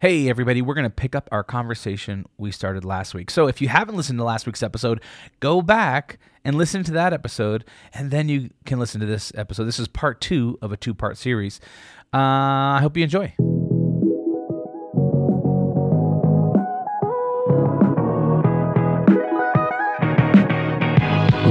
Hey, everybody, we're going to pick up our conversation we started last week. So, if you haven't listened to last week's episode, go back and listen to that episode, and then you can listen to this episode. This is part two of a two part series. Uh, I hope you enjoy.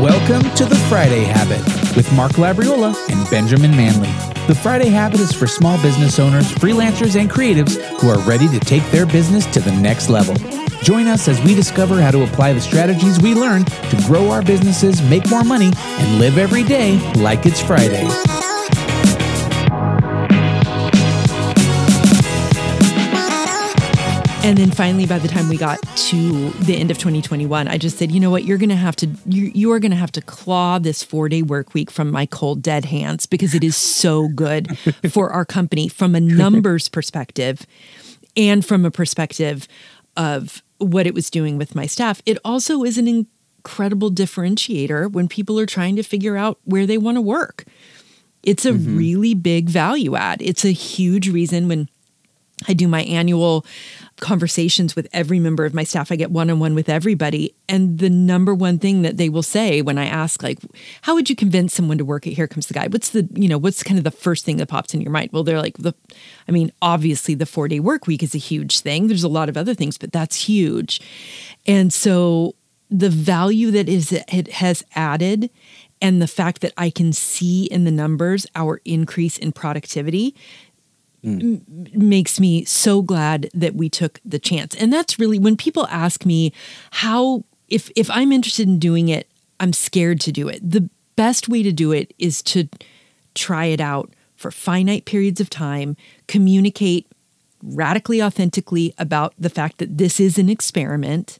Welcome to the Friday Habit with Mark Labriola and Benjamin Manley. The Friday Habit is for small business owners, freelancers, and creatives who are ready to take their business to the next level. Join us as we discover how to apply the strategies we learned to grow our businesses, make more money, and live every day like it's Friday. And then finally, by the time we got to the end of 2021, I just said, you know what, you're going to have to, you, you are going to have to claw this four day work week from my cold, dead hands because it is so good for our company from a numbers perspective and from a perspective of what it was doing with my staff. It also is an incredible differentiator when people are trying to figure out where they want to work. It's a mm-hmm. really big value add. It's a huge reason when I do my annual conversations with every member of my staff. I get one on one with everybody. And the number one thing that they will say when I ask, like, how would you convince someone to work at Here Comes the Guide? What's the, you know, what's kind of the first thing that pops in your mind? Well, they're like, the, I mean, obviously the four day work week is a huge thing. There's a lot of other things, but that's huge. And so the value that is it has added and the fact that I can see in the numbers our increase in productivity Mm. M- makes me so glad that we took the chance. And that's really when people ask me how if if I'm interested in doing it, I'm scared to do it. The best way to do it is to try it out for finite periods of time, communicate radically authentically about the fact that this is an experiment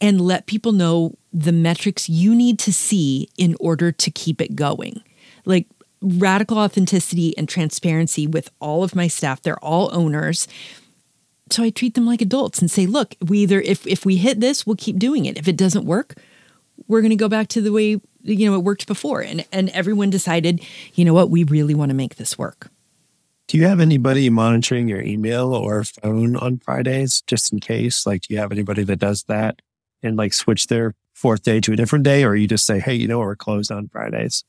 and let people know the metrics you need to see in order to keep it going. Like radical authenticity and transparency with all of my staff. They're all owners. So I treat them like adults and say, look, we either if if we hit this, we'll keep doing it. If it doesn't work, we're going to go back to the way you know it worked before. And and everyone decided, you know what, we really want to make this work. Do you have anybody monitoring your email or phone on Fridays just in case? Like, do you have anybody that does that and like switch their fourth day to a different day? Or you just say, hey, you know, we're closed on Fridays?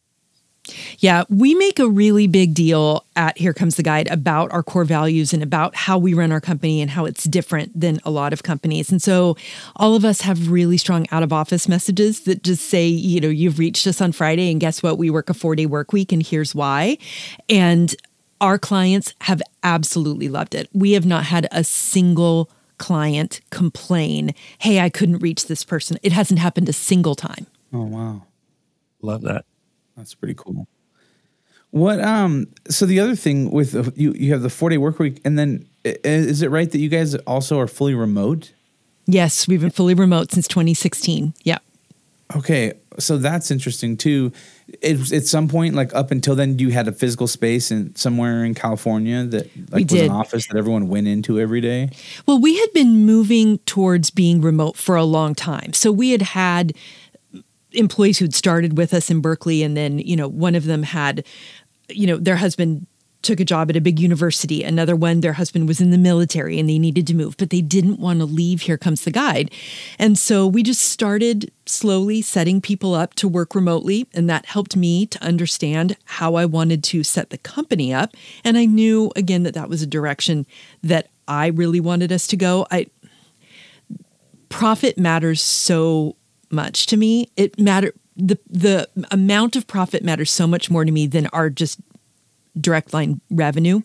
Yeah, we make a really big deal at Here Comes the Guide about our core values and about how we run our company and how it's different than a lot of companies. And so all of us have really strong out of office messages that just say, you know, you've reached us on Friday and guess what? We work a four day work week and here's why. And our clients have absolutely loved it. We have not had a single client complain, hey, I couldn't reach this person. It hasn't happened a single time. Oh, wow. Love that. That's pretty cool. What um so the other thing with you you have the 4-day work week and then is it right that you guys also are fully remote? Yes, we've been fully remote since 2016. Yeah. Okay, so that's interesting too. It, at some point, like up until then, you had a physical space in somewhere in California that like we was did. an office that everyone went into every day. Well, we had been moving towards being remote for a long time, so we had had employees who'd started with us in Berkeley, and then you know one of them had, you know, their husband took a job at a big university. Another one, their husband was in the military and they needed to move, but they didn't want to leave. Here comes the guide. And so we just started slowly setting people up to work remotely. And that helped me to understand how I wanted to set the company up. And I knew, again, that that was a direction that I really wanted us to go. I, profit matters so much to me. It matter the the amount of profit matters so much more to me than our just direct line revenue.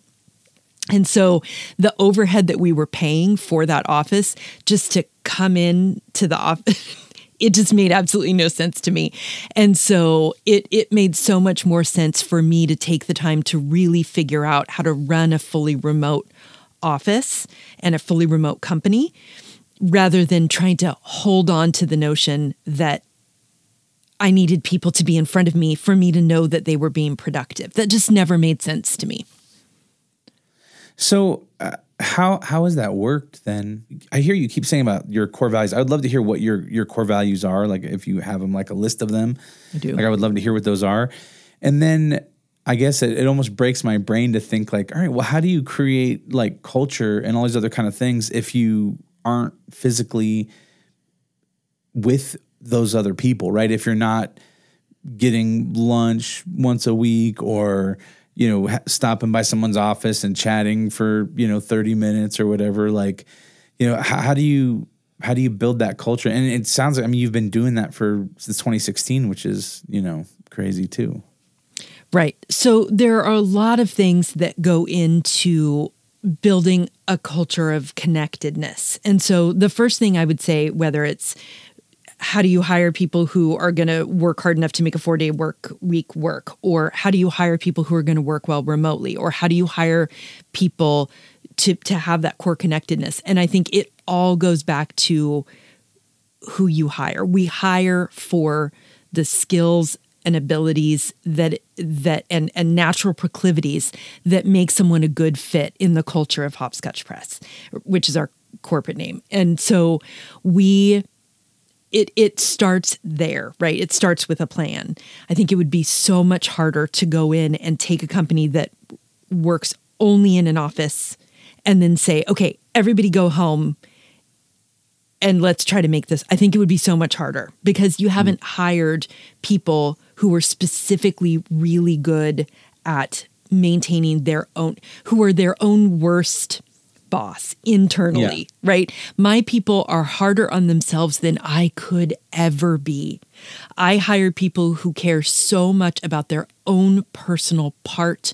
And so the overhead that we were paying for that office just to come in to the office it just made absolutely no sense to me. And so it it made so much more sense for me to take the time to really figure out how to run a fully remote office and a fully remote company rather than trying to hold on to the notion that I needed people to be in front of me for me to know that they were being productive. That just never made sense to me. So, uh, how how has that worked then? I hear you keep saying about your core values. I would love to hear what your your core values are. Like if you have them, like a list of them. I do. Like I would love to hear what those are. And then I guess it, it almost breaks my brain to think like, all right, well, how do you create like culture and all these other kind of things if you aren't physically with those other people, right? If you're not getting lunch once a week or you know stopping by someone's office and chatting for you know 30 minutes or whatever like you know how, how do you how do you build that culture and it sounds like i mean you've been doing that for since 2016 which is you know crazy too Right. So there are a lot of things that go into building a culture of connectedness. And so the first thing I would say, whether it's how do you hire people who are going to work hard enough to make a four day work week work? Or how do you hire people who are going to work well remotely? Or how do you hire people to, to have that core connectedness? And I think it all goes back to who you hire. We hire for the skills and abilities that that and and natural proclivities that make someone a good fit in the culture of Hopscotch Press, which is our corporate name. And so we it it starts there, right? It starts with a plan. I think it would be so much harder to go in and take a company that works only in an office and then say, "Okay, everybody go home." And let's try to make this. I think it would be so much harder because you haven't mm. hired people who are specifically really good at maintaining their own, who are their own worst boss internally, yeah. right? My people are harder on themselves than I could ever be. I hire people who care so much about their own personal part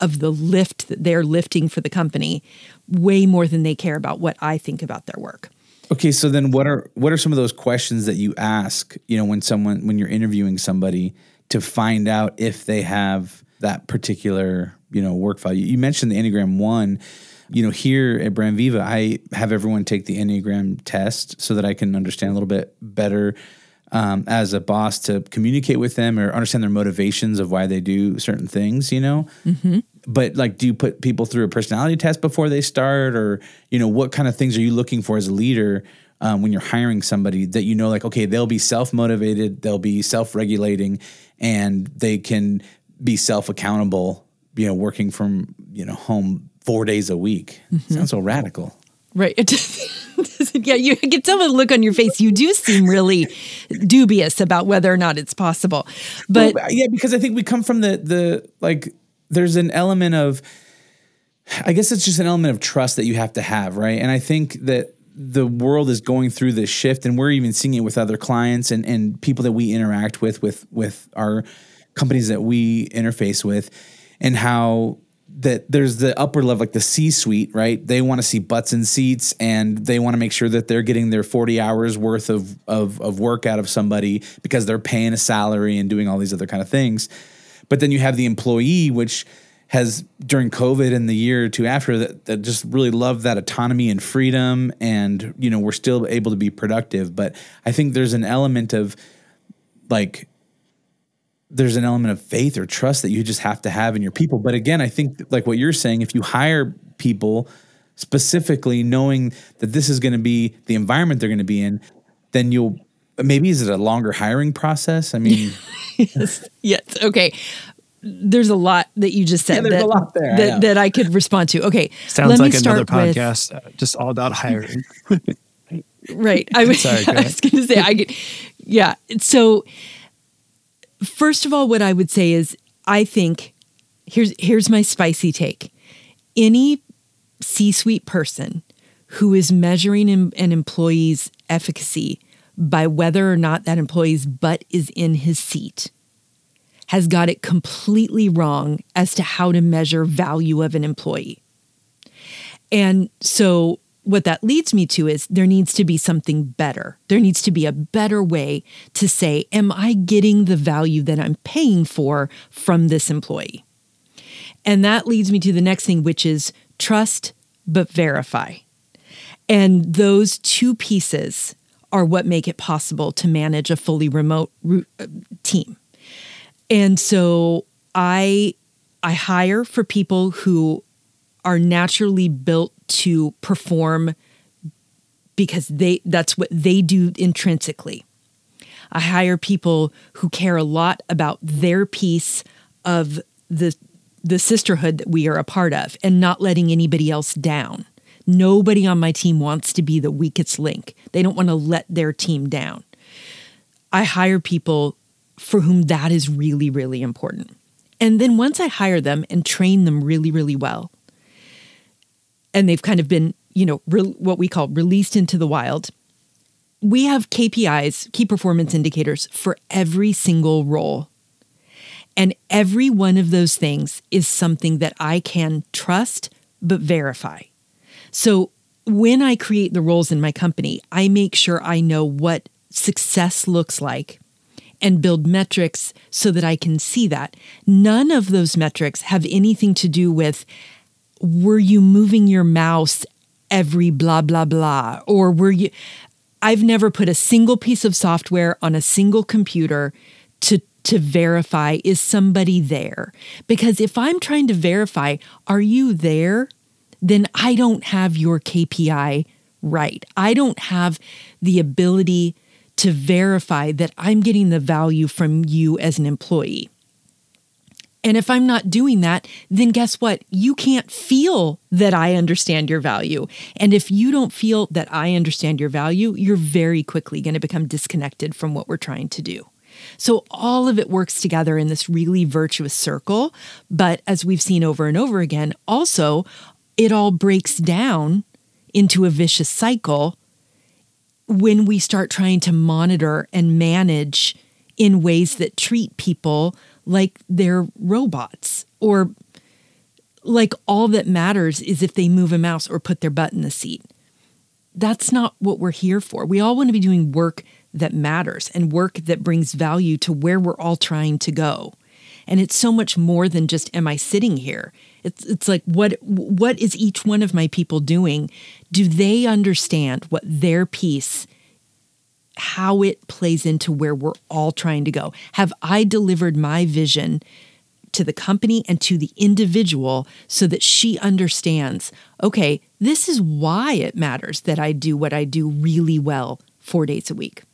of the lift that they're lifting for the company way more than they care about what I think about their work. Okay, so then what are what are some of those questions that you ask, you know, when someone when you're interviewing somebody to find out if they have that particular, you know, work value? You mentioned the Enneagram 1. You know, here at Brand Viva, I have everyone take the Enneagram test so that I can understand a little bit better um, as a boss to communicate with them or understand their motivations of why they do certain things, you know? Mm-hmm but like do you put people through a personality test before they start? Or you know what kind of things are you looking for as a leader um, when you're hiring somebody that you know like okay they'll be self-motivated they'll be self-regulating and they can be self-accountable you know working from you know home four days a week? Mm-hmm. sounds so radical. Right. Yeah you can tell the look on your face. You do seem really dubious about whether or not it's possible. But well, yeah because i think we come from the the like there's an element of I guess it's just an element of trust that you have to have, right? And I think that the world is going through this shift and we're even seeing it with other clients and, and people that we interact with with with our companies that we interface with and how that there's the upper level like the C suite, right? They want to see butts and seats and they want to make sure that they're getting their 40 hours worth of, of of work out of somebody because they're paying a salary and doing all these other kind of things. But then you have the employee, which has during COVID and the year or two after that, that just really loved that autonomy and freedom. And, you know, we're still able to be productive. But I think there's an element of like, there's an element of faith or trust that you just have to have in your people. But again, I think like what you're saying, if you hire people specifically knowing that this is going to be the environment they're going to be in, then you'll maybe is it a longer hiring process? I mean, yes, yes. Okay. There's a lot that you just said yeah, that, there, that, I that, I could respond to. Okay. Sounds like another podcast, with, uh, just all about hiring. right. I, was, Sorry, I was going to say, I get, yeah. So, first of all, what I would say is, I think here's here's my spicy take. Any C-suite person who is measuring an employee's efficacy by whether or not that employee's butt is in his seat has got it completely wrong as to how to measure value of an employee. And so what that leads me to is there needs to be something better. There needs to be a better way to say, Am I getting the value that I'm paying for from this employee? And that leads me to the next thing, which is trust but verify. And those two pieces are what make it possible to manage a fully remote uh, team. And so I I hire for people who are naturally built to perform because they that's what they do intrinsically. I hire people who care a lot about their piece of the the sisterhood that we are a part of and not letting anybody else down. Nobody on my team wants to be the weakest link. They don't want to let their team down. I hire people for whom that is really, really important. And then once I hire them and train them really, really well, and they've kind of been, you know, re- what we call released into the wild, we have KPIs, key performance indicators, for every single role and every one of those things is something that I can trust but verify. So when I create the roles in my company, I make sure I know what success looks like and build metrics so that I can see that. None of those metrics have anything to do with were you moving your mouse every blah, blah, blah, or were you. I've never put a single piece of software on a single computer to to verify is somebody there. Because if I'm trying to verify, are you there? Then I don't have your KPI right. I don't have the ability to verify that I'm getting the value from you as an employee. And if I'm not doing that, then guess what? You can't feel that I understand your value. And if you don't feel that I understand your value, you're very quickly going to become disconnected from what we're trying to do. So all of it works together in this really virtuous circle. But as we've seen over and over again, also, it all breaks down into a vicious cycle when we start trying to monitor and manage in ways that treat people like they're robots or like all that matters is if they move a mouse or put their butt in the seat. That's not what we're here for. We all want to be doing work that matters and work that brings value to where we're all trying to go. And it's so much more than just am I sitting here? It's it's like what what is each one of my people doing? Do they understand what their piece how it plays into where we're all trying to go? Have I delivered my vision to the company and to the individual so that she understands, okay, this is why it matters that I do what I do really well 4 days a week.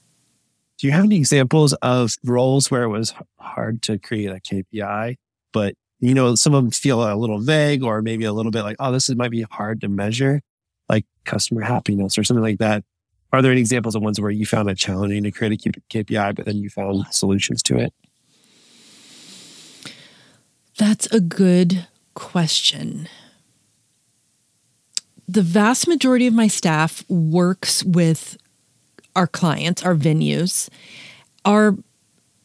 Do you have any examples of roles where it was hard to create a KPI, but you know, some of them feel a little vague or maybe a little bit like, oh, this is, might be hard to measure, like customer happiness or something like that. Are there any examples of ones where you found it challenging to create a KPI, but then you found solutions to it? That's a good question. The vast majority of my staff works with our clients, our venues. Our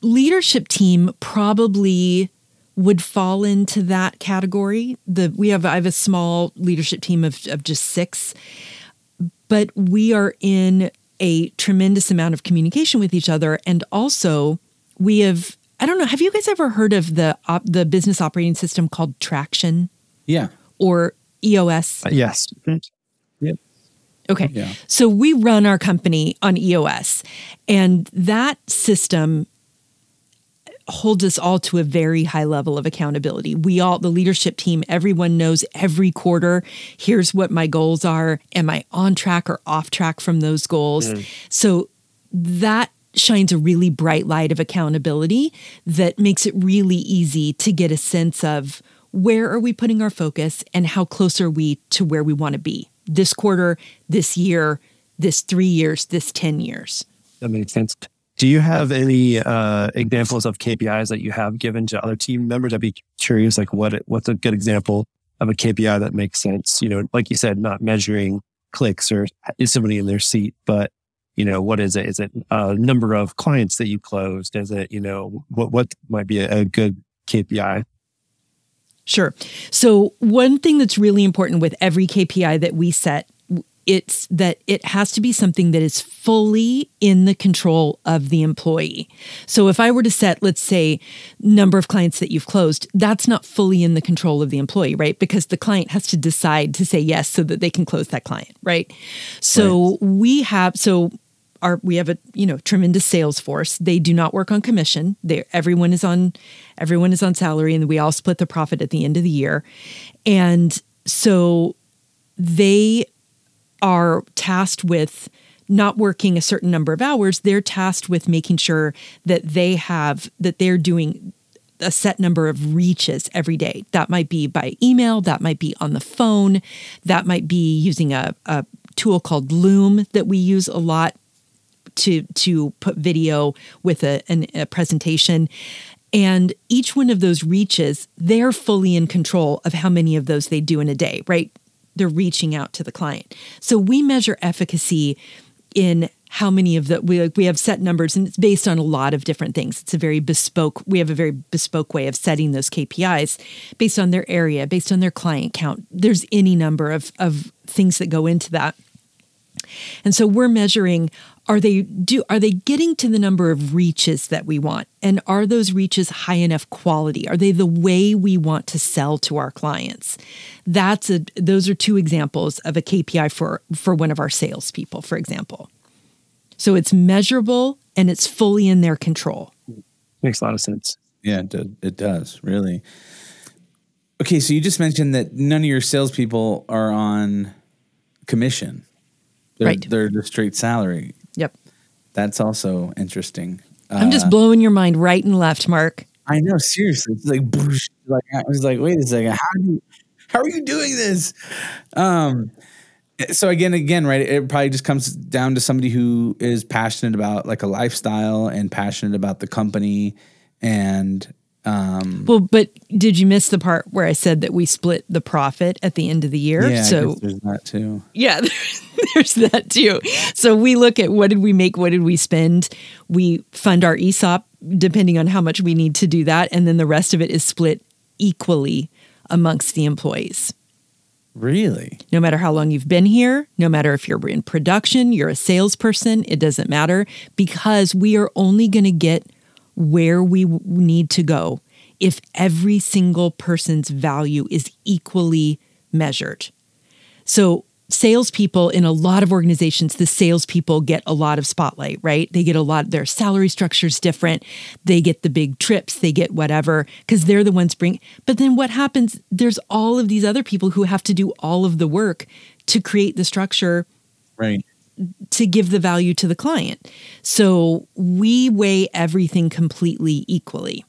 leadership team probably would fall into that category. The we have I have a small leadership team of, of just six, but we are in a tremendous amount of communication with each other, and also we have I don't know. Have you guys ever heard of the op, the business operating system called Traction? Yeah. Or EOS? Uh, yes. Yep. Okay. Yeah. So we run our company on EOS, and that system holds us all to a very high level of accountability. We all, the leadership team, everyone knows every quarter, here's what my goals are. Am I on track or off track from those goals? Mm. So that shines a really bright light of accountability that makes it really easy to get a sense of where are we putting our focus and how close are we to where we want to be this quarter, this year, this three years, this 10 years. That makes sense. Do you have any uh, examples of KPIs that you have given to other team members? I'd be curious, like what what's a good example of a KPI that makes sense? You know, like you said, not measuring clicks or is somebody in their seat, but you know, what is it? Is it a number of clients that you closed? Is it, you know, what what might be a, a good KPI? Sure. So, one thing that's really important with every KPI that we set it's that it has to be something that is fully in the control of the employee. So if I were to set, let's say, number of clients that you've closed, that's not fully in the control of the employee, right? Because the client has to decide to say yes so that they can close that client, right? So right. we have so our we have a you know tremendous sales force. They do not work on commission. They everyone is on everyone is on salary, and we all split the profit at the end of the year. And so they are tasked with not working a certain number of hours. They're tasked with making sure that they have that they're doing a set number of reaches every day. That might be by email, that might be on the phone, that might be using a, a tool called Loom that we use a lot to to put video with a, an, a presentation. And each one of those reaches, they're fully in control of how many of those they do in a day, right? They're reaching out to the client. So we measure efficacy in how many of the we we have set numbers and it's based on a lot of different things. It's a very bespoke we have a very bespoke way of setting those KPIs based on their area, based on their client count. There's any number of of things that go into that. And so we're measuring are they do are they getting to the number of reaches that we want and are those reaches high enough quality are they the way we want to sell to our clients that's a those are two examples of a kpi for for one of our salespeople for example so it's measurable and it's fully in their control. Makes a lot of sense. Yeah, it, it does, really. Okay, so you just mentioned that none of your salespeople are on commission. They're, right. They're the straight salary. Yep. That's also interesting. I'm just uh, blowing your mind right and left, Mark. I know, seriously. It's like, like I was like, wait a second, how do you, how are you doing this? Um, so again again right it probably just comes down to somebody who is passionate about like a lifestyle and passionate about the company and um well but did you miss the part where i said that we split the profit at the end of the year? Yeah, so there's that too. Yeah there's that too. So we look at what did we make what did we spend? We fund our esop depending on how much we need to do that and then the rest of it is split equally amongst the employees. Really? No matter how long you've been here, no matter if you're in production, you're a salesperson, it doesn't matter because we are only going to get where we need to go if every single person's value is equally measured. So salespeople in a lot of organizations, the salespeople get a lot of spotlight, right? They get a lot, their salary structure is different. They get the big trips, they get whatever, because they're the ones bring. But then what happens? There's all of these other people who have to do all of the work to create the structure. Right. To give the value to the client. So we weigh everything completely equally.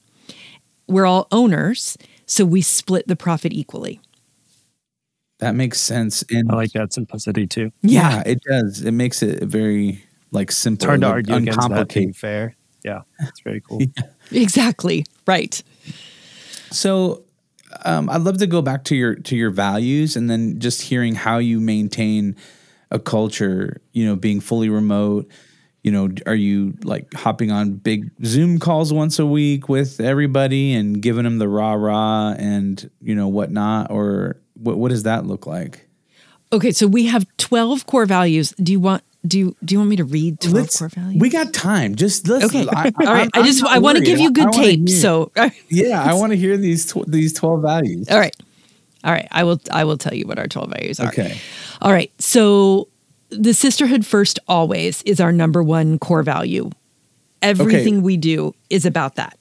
We're all owners, so we split the profit equally. That makes sense. And I like that simplicity too. Yeah. yeah, it does. It makes it very like simple. It's hard to argue against that being fair. Yeah, it's very cool. yeah. Exactly right. So, um, I'd love to go back to your to your values, and then just hearing how you maintain a culture. You know, being fully remote. You know, are you like hopping on big Zoom calls once a week with everybody and giving them the rah rah and you know whatnot, or what, what does that look like? Okay, so we have 12 core values. Do you want do you do you want me to read 12 let's, core values? We got time. Just let's Okay. I, All right. I, I just I want to give you good tape. So Yeah, I want to hear these tw- these 12 values. All right. All right. I will I will tell you what our 12 values are. Okay. All right. So the sisterhood first always is our number one core value. Everything okay. we do is about that.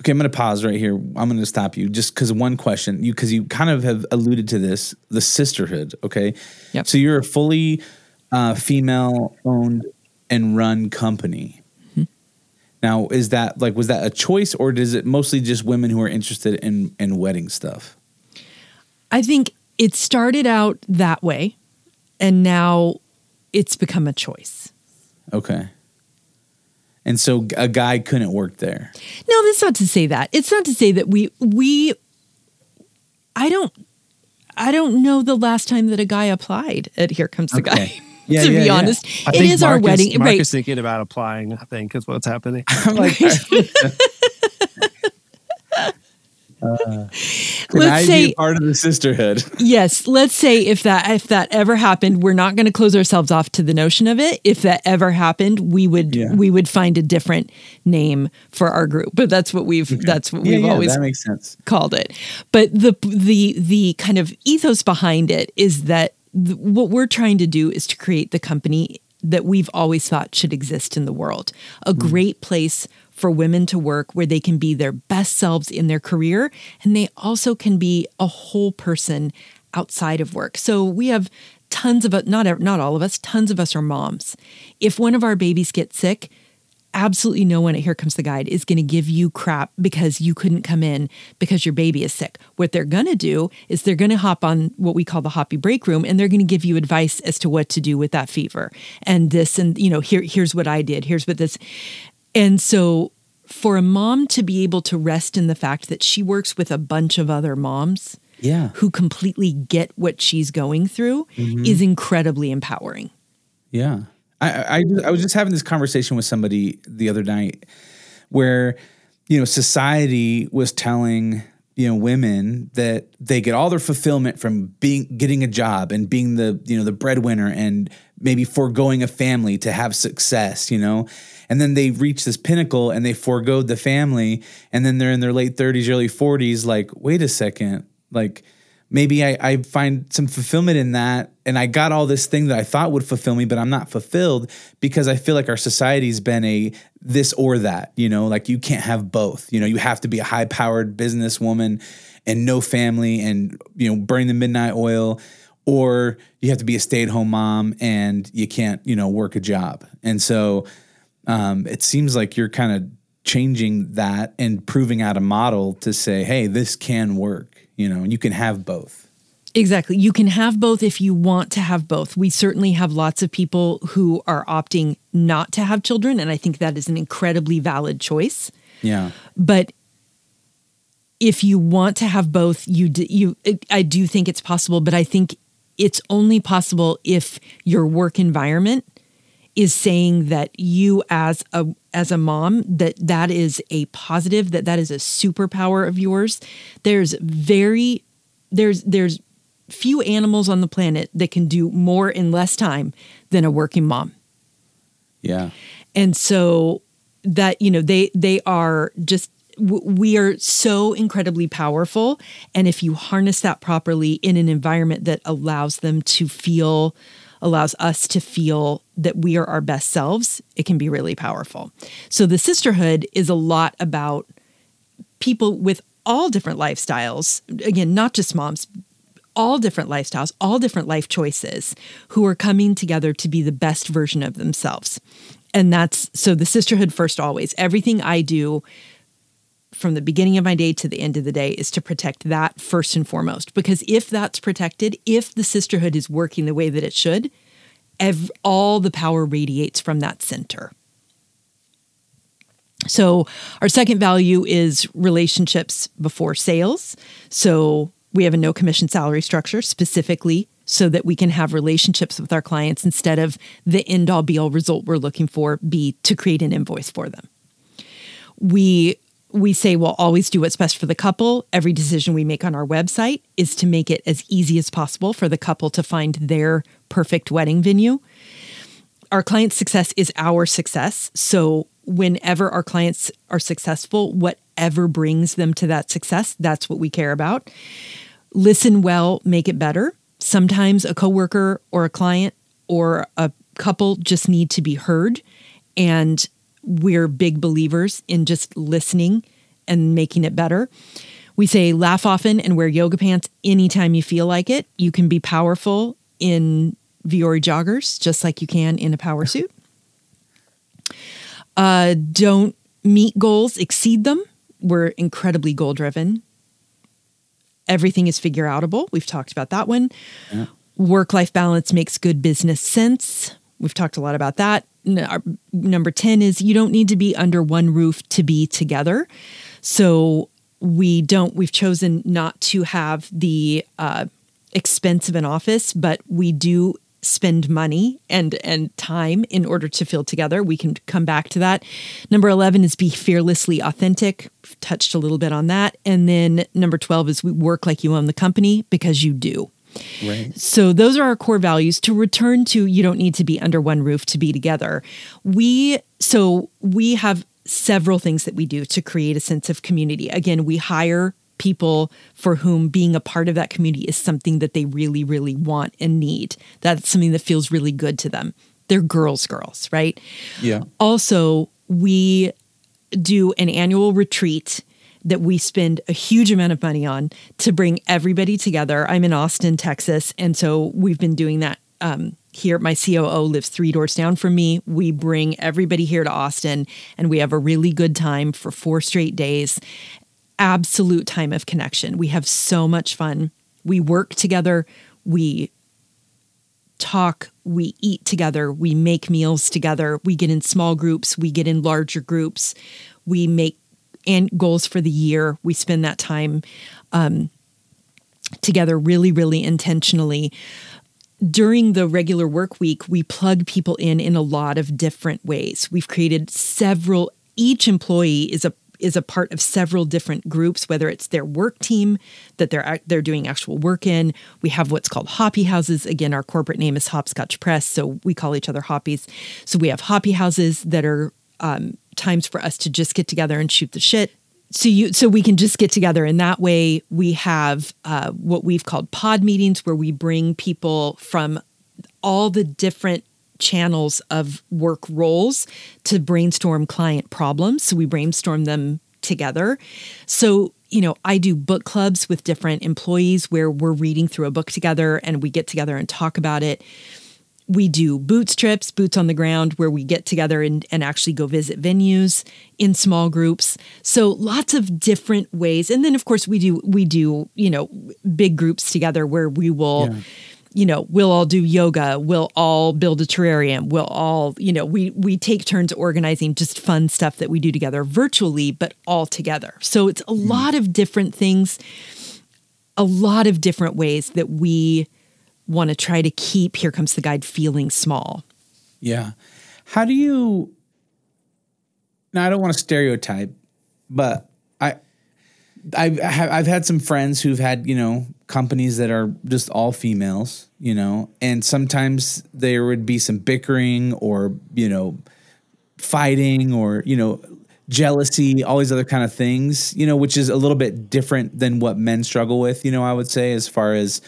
Okay, I'm going to pause right here. I'm going to stop you just because one question, you because you kind of have alluded to this, the sisterhood. Okay, yep. So you're a fully uh, female-owned and run company. Mm-hmm. Now, is that like was that a choice, or does it mostly just women who are interested in in wedding stuff? I think it started out that way, and now it's become a choice. Okay. And so a guy couldn't work there. No, that's not to say that. It's not to say that we we I don't I don't know the last time that a guy applied at Here Comes the okay. Guy. Yeah, to yeah, be yeah. honest, it is Marcus, our wedding. Marcus right. thinking about applying. I think is what's happening. I'm like, Uh, let's I say part of the sisterhood. yes, let's say if that if that ever happened, we're not going to close ourselves off to the notion of it. If that ever happened, we would yeah. we would find a different name for our group. But that's what we've okay. that's what yeah, we've yeah, always that makes sense. called it. But the the the kind of ethos behind it is that the, what we're trying to do is to create the company that we've always thought should exist in the world. A mm. great place for women to work where they can be their best selves in their career and they also can be a whole person outside of work. So we have tons of not not all of us, tons of us are moms. If one of our babies gets sick, absolutely no one at Here Comes the Guide is going to give you crap because you couldn't come in because your baby is sick. What they're going to do is they're going to hop on what we call the hoppy break room and they're going to give you advice as to what to do with that fever and this and you know here here's what I did. Here's what this and so for a mom to be able to rest in the fact that she works with a bunch of other moms Yeah. who completely get what she's going through mm-hmm. is incredibly empowering. Yeah. I, I I was just having this conversation with somebody the other night where, you know, society was telling, you know, women that they get all their fulfillment from being getting a job and being the, you know, the breadwinner and maybe foregoing a family to have success, you know. And then they reach this pinnacle and they forego the family and then they're in their late 30s, early 40s, like, wait a second, like maybe I, I find some fulfillment in that and i got all this thing that i thought would fulfill me but i'm not fulfilled because i feel like our society's been a this or that you know like you can't have both. You know you have to be a high powered businesswoman and no family and you know burn the midnight oil or you have to be a stay-at-home mom and you can't you know work a job. And so um, it seems like you're kind of changing that and proving out a model to say hey this can work you know and you can have both Exactly. You can have both if you want to have both. We certainly have lots of people who are opting not to have children, and I think that is an incredibly valid choice. yeah But if you want to have both, you you I do think it's possible, but I think it's only possible if your work environment is saying that you as a as a mom that that is a positive that that is a superpower of yours there's very there's there's few animals on the planet that can do more in less time than a working mom. Yeah. And so that you know they they are just we are so incredibly powerful. And if you harness that properly in an environment that allows them to feel allows us to feel that we are our best selves it can be really powerful. So the sisterhood is a lot about people with all different lifestyles. Again not just moms all different lifestyles, all different life choices who are coming together to be the best version of themselves. And that's so the sisterhood first always. Everything I do from the beginning of my day to the end of the day is to protect that first and foremost. Because if that's protected, if the sisterhood is working the way that it should, ev- all the power radiates from that center. So, our second value is relationships before sales. So, we have a no commission salary structure specifically so that we can have relationships with our clients instead of the end all be all result we're looking for be to create an invoice for them. We we say we'll always do what's best for the couple. Every decision we make on our website is to make it as easy as possible for the couple to find their perfect wedding venue our client's success is our success. So whenever our clients are successful, whatever brings them to that success, that's what we care about. Listen well, make it better. Sometimes a coworker or a client or a couple just need to be heard and we're big believers in just listening and making it better. We say laugh often and wear yoga pants anytime you feel like it. You can be powerful in Vuori joggers, just like you can in a power suit. Uh, don't meet goals, exceed them. We're incredibly goal driven. Everything is figure outable. We've talked about that one. Work life balance makes good business sense. We've talked a lot about that. Number 10 is you don't need to be under one roof to be together. So we don't, we've chosen not to have the uh, expense of an office, but we do spend money and and time in order to feel together. We can come back to that. Number 11 is be fearlessly authentic. We've touched a little bit on that. And then number 12 is we work like you own the company because you do. right So those are our core values to return to you don't need to be under one roof to be together. We so we have several things that we do to create a sense of community. Again, we hire people for whom being a part of that community is something that they really really want and need. That's something that feels really good to them. They're girls girls, right? yeah Also, we do an annual retreat that we spend a huge amount of money on to bring everybody together. I'm in Austin, Texas, and so we've been doing that um, here my COO lives 3 doors down from me. We bring everybody here to Austin and we have a really good time for 4 straight days. Absolute time of connection. We have so much fun. We work together. We talk, we eat together, we make meals together, we get in small groups, we get in larger groups, we make and goals for the year. We spend that time um, together really, really intentionally. During the regular work week, we plug people in in a lot of different ways. We've created several, each employee is a is a part of several different groups, whether it's their work team that they're they're doing actual work in. We have what's called hoppy houses. Again, our corporate name is Hopscotch Press, so we call each other hoppies. So we have hoppy houses that are um, times for us to just get together and shoot the shit. So you so we can just get together, and that way we have uh, what we've called pod meetings, where we bring people from all the different channels of work roles to brainstorm client problems. So we brainstorm them together. So, you know, I do book clubs with different employees where we're reading through a book together and we get together and talk about it. We do boots trips, boots on the ground, where we get together and, and actually go visit venues in small groups. So lots of different ways. And then of course we do we do, you know, big groups together where we will yeah you know, we'll all do yoga, we'll all build a terrarium, we'll all, you know, we we take turns organizing just fun stuff that we do together virtually, but all together. So it's a mm. lot of different things, a lot of different ways that we want to try to keep Here Comes the Guide feeling small. Yeah. How do you now I don't want to stereotype, but I I've I've had some friends who've had you know companies that are just all females, you know, and sometimes there would be some bickering or you know fighting or you know jealousy, all these other kind of things, you know, which is a little bit different than what men struggle with, you know, I would say as far as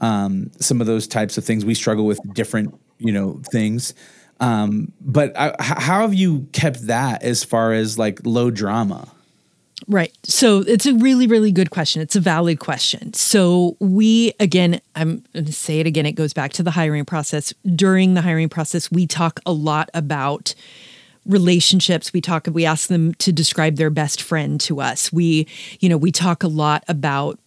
um, some of those types of things we struggle with different, you know, things. Um, but I, how have you kept that as far as like low drama? Right. So it's a really, really good question. It's a valid question. So we, again, I'm going to say it again, it goes back to the hiring process. During the hiring process, we talk a lot about relationships we talk we ask them to describe their best friend to us we you know we talk a lot about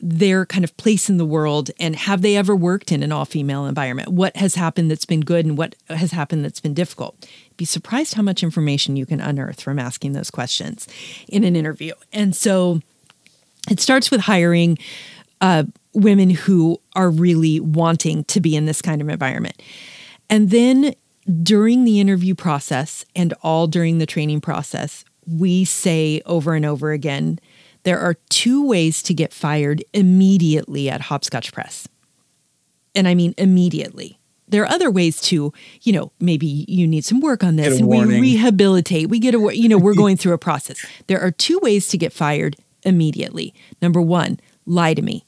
their kind of place in the world and have they ever worked in an all female environment? What has happened that's been good and what has happened that's been difficult? Be surprised how much information you can unearth from asking those questions in an interview. And so it starts with hiring uh, women who are really wanting to be in this kind of environment. And then during the interview process and all during the training process, we say over and over again, there are two ways to get fired immediately at Hopscotch Press. And I mean immediately. There are other ways to, you know, maybe you need some work on this and warning. we rehabilitate. We get a, you know, we're going through a process. There are two ways to get fired immediately. Number one, lie to me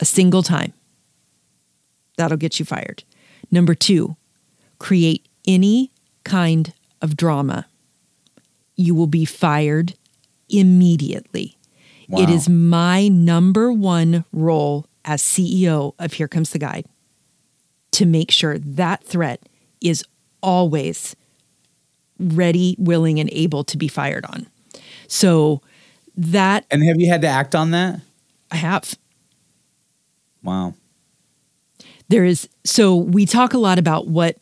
a single time. That'll get you fired. Number two, create any kind of drama. You will be fired immediately. Wow. It is my number one role as CEO of Here Comes the Guide to make sure that threat is always ready, willing, and able to be fired on. So that. And have you had to act on that? I have. Wow. There is. So we talk a lot about what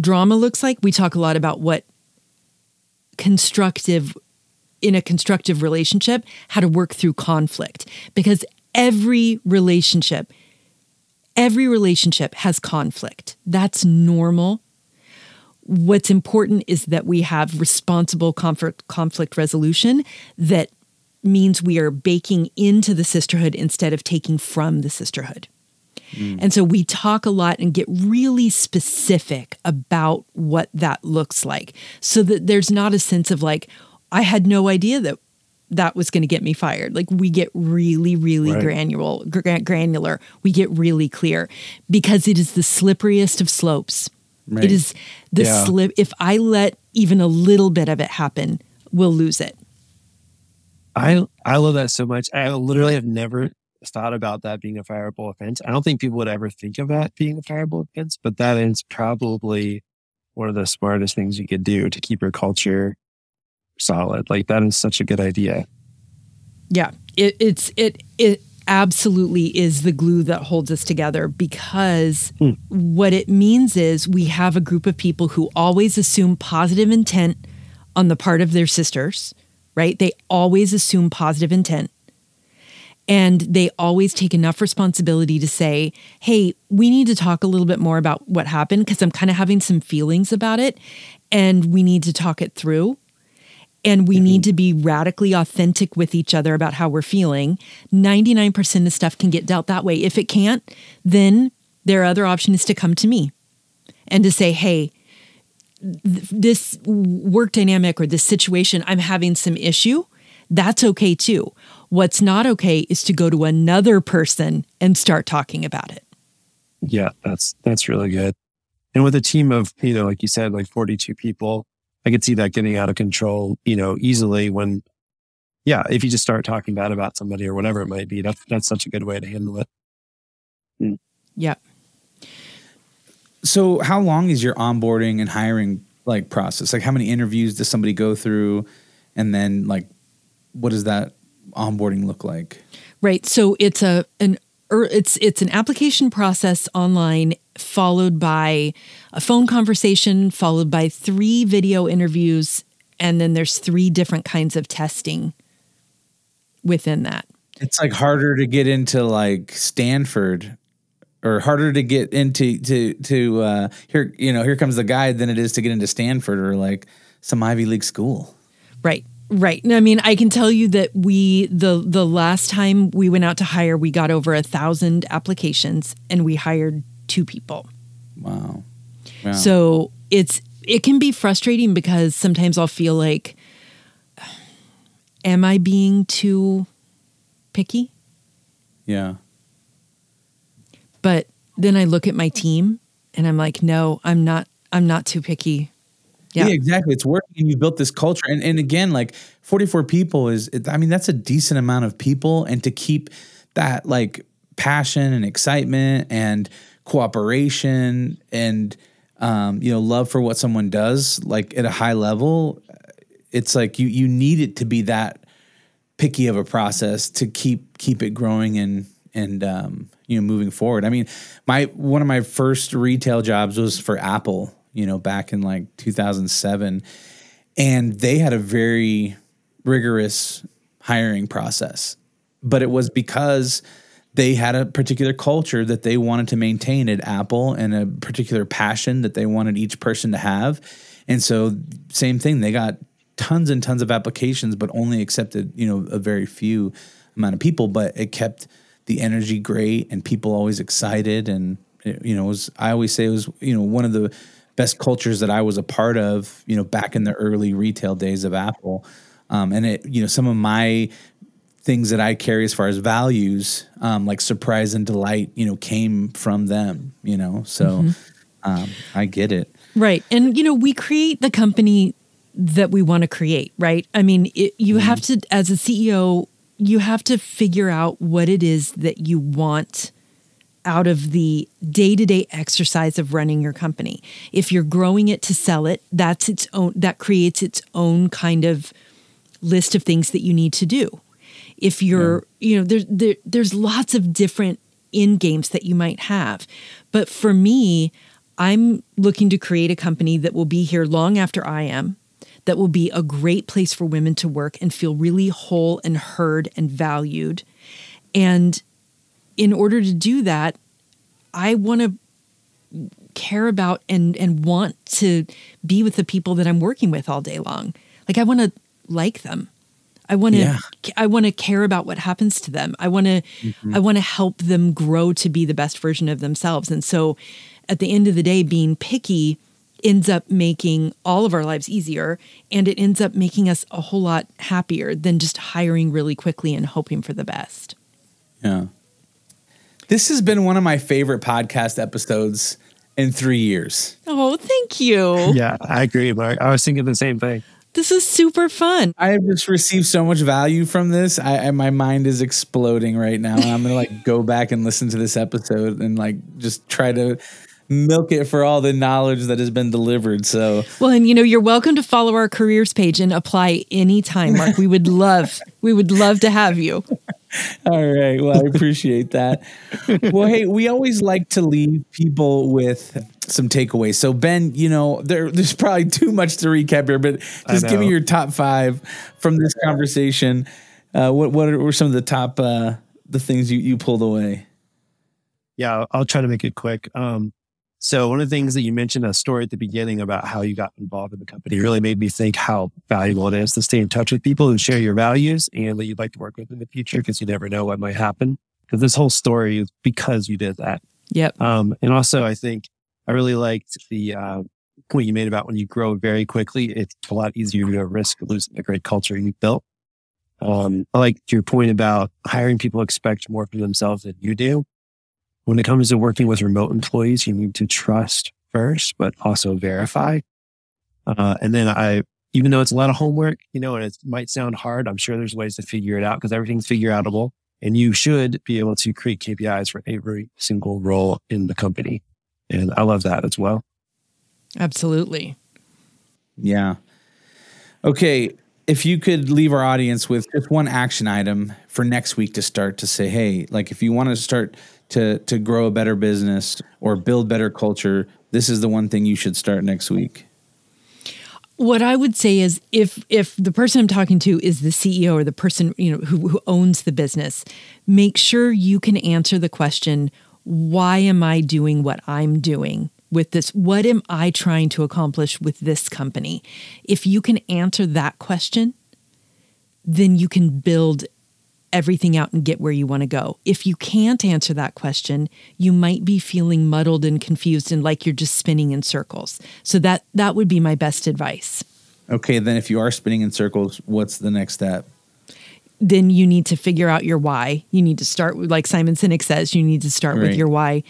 drama looks like. We talk a lot about what constructive in a constructive relationship how to work through conflict because every relationship every relationship has conflict. That's normal. What's important is that we have responsible conflict conflict resolution that means we are baking into the sisterhood instead of taking from the sisterhood. Mm. and so we talk a lot and get really specific about what that looks like so that there's not a sense of like I had no idea that that was going to get me fired. Like we get really, really right. granular, granular. We get really clear because it is the slipperiest of slopes. Right. It is the yeah. slip. If I let even a little bit of it happen, we'll lose it. I I love that so much. I literally have never thought about that being a fireable offense. I don't think people would ever think of that being a fireable offense, but that is probably one of the smartest things you could do to keep your culture solid. Like that is such a good idea. Yeah, it, it's it it absolutely is the glue that holds us together because hmm. what it means is we have a group of people who always assume positive intent on the part of their sisters, right? They always assume positive intent. And they always take enough responsibility to say, hey, we need to talk a little bit more about what happened because I'm kind of having some feelings about it and we need to talk it through and we need mm-hmm. to be radically authentic with each other about how we're feeling. 99% of stuff can get dealt that way. If it can't, then their other option is to come to me and to say, hey, th- this work dynamic or this situation, I'm having some issue. That's okay too. What's not okay is to go to another person and start talking about it. Yeah, that's that's really good. And with a team of, you know, like you said, like 42 people, I could see that getting out of control, you know, easily when, yeah, if you just start talking bad about somebody or whatever it might be, that's, that's such a good way to handle it. Mm. Yeah. So how long is your onboarding and hiring like process? Like how many interviews does somebody go through? And then like, what does that onboarding look like? Right. So it's a, an it's it's an application process online followed by a phone conversation followed by three video interviews and then there's three different kinds of testing within that. It's like harder to get into like stanford or harder to get into to to uh here you know here comes the guide than it is to get into stanford or like some ivy league school. Right Right. I mean, I can tell you that we the the last time we went out to hire, we got over a thousand applications and we hired two people. Wow. wow. So it's it can be frustrating because sometimes I'll feel like, am I being too picky? Yeah. But then I look at my team and I'm like, no, I'm not. I'm not too picky. Yeah. yeah. exactly. It's working and you built this culture. And, and again, like 44 people is, I mean, that's a decent amount of people. And to keep that like passion and excitement and cooperation and, um, you know, love for what someone does, like at a high level, it's like you, you need it to be that picky of a process to keep, keep it growing and, and, um, you know, moving forward. I mean, my, one of my first retail jobs was for Apple you know, back in like 2007. And they had a very rigorous hiring process. But it was because they had a particular culture that they wanted to maintain at Apple and a particular passion that they wanted each person to have. And so, same thing, they got tons and tons of applications, but only accepted, you know, a very few amount of people. But it kept the energy great and people always excited. And, you know, was, I always say it was, you know, one of the best cultures that I was a part of, you know, back in the early retail days of Apple. Um, and it, you know, some of my things that I carry as far as values, um, like surprise and delight, you know, came from them, you know, so mm-hmm. um, I get it. Right. And, you know, we create the company that we want to create, right? I mean, it, you mm-hmm. have to, as a CEO, you have to figure out what it is that you want out of the day to day exercise of running your company. If you're growing it to sell it, that's its own, that creates its own kind of list of things that you need to do. If you're, yeah. you know, there's there, there's lots of different in games that you might have. But for me, I'm looking to create a company that will be here long after I am, that will be a great place for women to work and feel really whole and heard and valued. And in order to do that, I want to care about and and want to be with the people that I'm working with all day long. Like I want to like them. I want to yeah. I want to care about what happens to them. I want to mm-hmm. I want to help them grow to be the best version of themselves. And so at the end of the day being picky ends up making all of our lives easier and it ends up making us a whole lot happier than just hiring really quickly and hoping for the best. Yeah. This has been one of my favorite podcast episodes in three years. Oh, thank you. Yeah, I agree, Mark. I was thinking the same thing. This is super fun. I have just received so much value from this. I, I my mind is exploding right now. I'm gonna like go back and listen to this episode and like just try to milk it for all the knowledge that has been delivered. So, well, and you know, you're welcome to follow our careers page and apply anytime, Mark. We would love, we would love to have you. All right. Well, I appreciate that. well, hey, we always like to leave people with some takeaways. So, Ben, you know, there, there's probably too much to recap here, but just give me your top five from this conversation. Uh, what what were some of the top uh, the things you you pulled away? Yeah, I'll try to make it quick. Um, so one of the things that you mentioned a story at the beginning about how you got involved in the company really made me think how valuable it is to stay in touch with people who share your values and that you'd like to work with in the future because you never know what might happen. Because this whole story is because you did that. Yep. Um, and also, I think I really liked the uh, point you made about when you grow very quickly, it's a lot easier to risk losing the great culture you built. Um, I like your point about hiring people expect more from themselves than you do when it comes to working with remote employees, you need to trust first, but also verify. Uh, and then I, even though it's a lot of homework, you know, and it might sound hard, I'm sure there's ways to figure it out because everything's figure outable. And you should be able to create KPIs for every single role in the company. And I love that as well. Absolutely. Yeah. Okay. If you could leave our audience with just one action item for next week to start to say, hey, like if you want to start to to grow a better business or build better culture, this is the one thing you should start next week? What I would say is if if the person I'm talking to is the CEO or the person, you know, who, who owns the business, make sure you can answer the question, why am I doing what I'm doing? with this what am i trying to accomplish with this company if you can answer that question then you can build everything out and get where you want to go. If you can't answer that question, you might be feeling muddled and confused and like you're just spinning in circles. So that that would be my best advice. Okay, then if you are spinning in circles, what's the next step? Then you need to figure out your why. You need to start with, like Simon Sinek says, you need to start right. with your why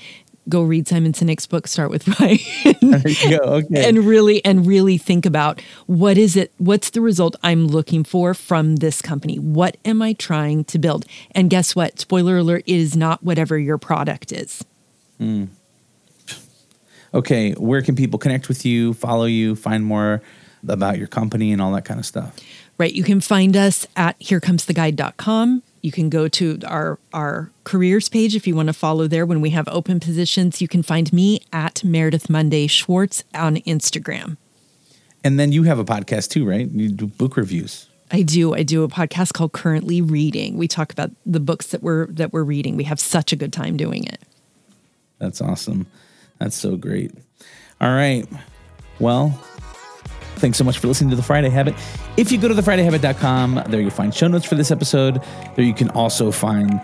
go read Simon Sinek's book, Start with Why. and, okay. and really and really think about what is it, what's the result I'm looking for from this company? What am I trying to build? And guess what? Spoiler alert, it is not whatever your product is. Mm. Okay, where can people connect with you, follow you, find more about your company and all that kind of stuff? Right. You can find us at herecomestheguide.com. You can go to our, our careers page if you want to follow there when we have open positions. You can find me at Meredith Monday Schwartz on Instagram. And then you have a podcast too, right? You do book reviews. I do. I do a podcast called Currently Reading. We talk about the books that we're that we're reading. We have such a good time doing it. That's awesome. That's so great. All right. Well, Thanks so much for listening to The Friday Habit. If you go to thefridayhabit.com, there you'll find show notes for this episode. There you can also find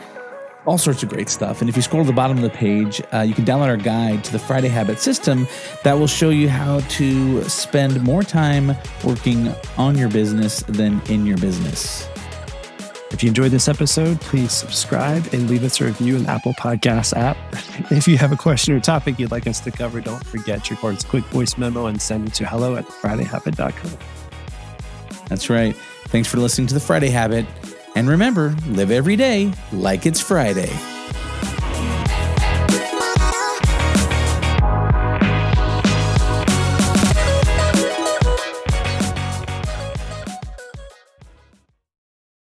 all sorts of great stuff. And if you scroll to the bottom of the page, uh, you can download our guide to the Friday Habit system that will show you how to spend more time working on your business than in your business. If you enjoyed this episode, please subscribe and leave us a review in the Apple Podcasts app. If you have a question or topic you'd like us to cover, don't forget to record a quick voice memo and send it to hello at fridayhabit.com. That's right. Thanks for listening to The Friday Habit. And remember, live every day like it's Friday.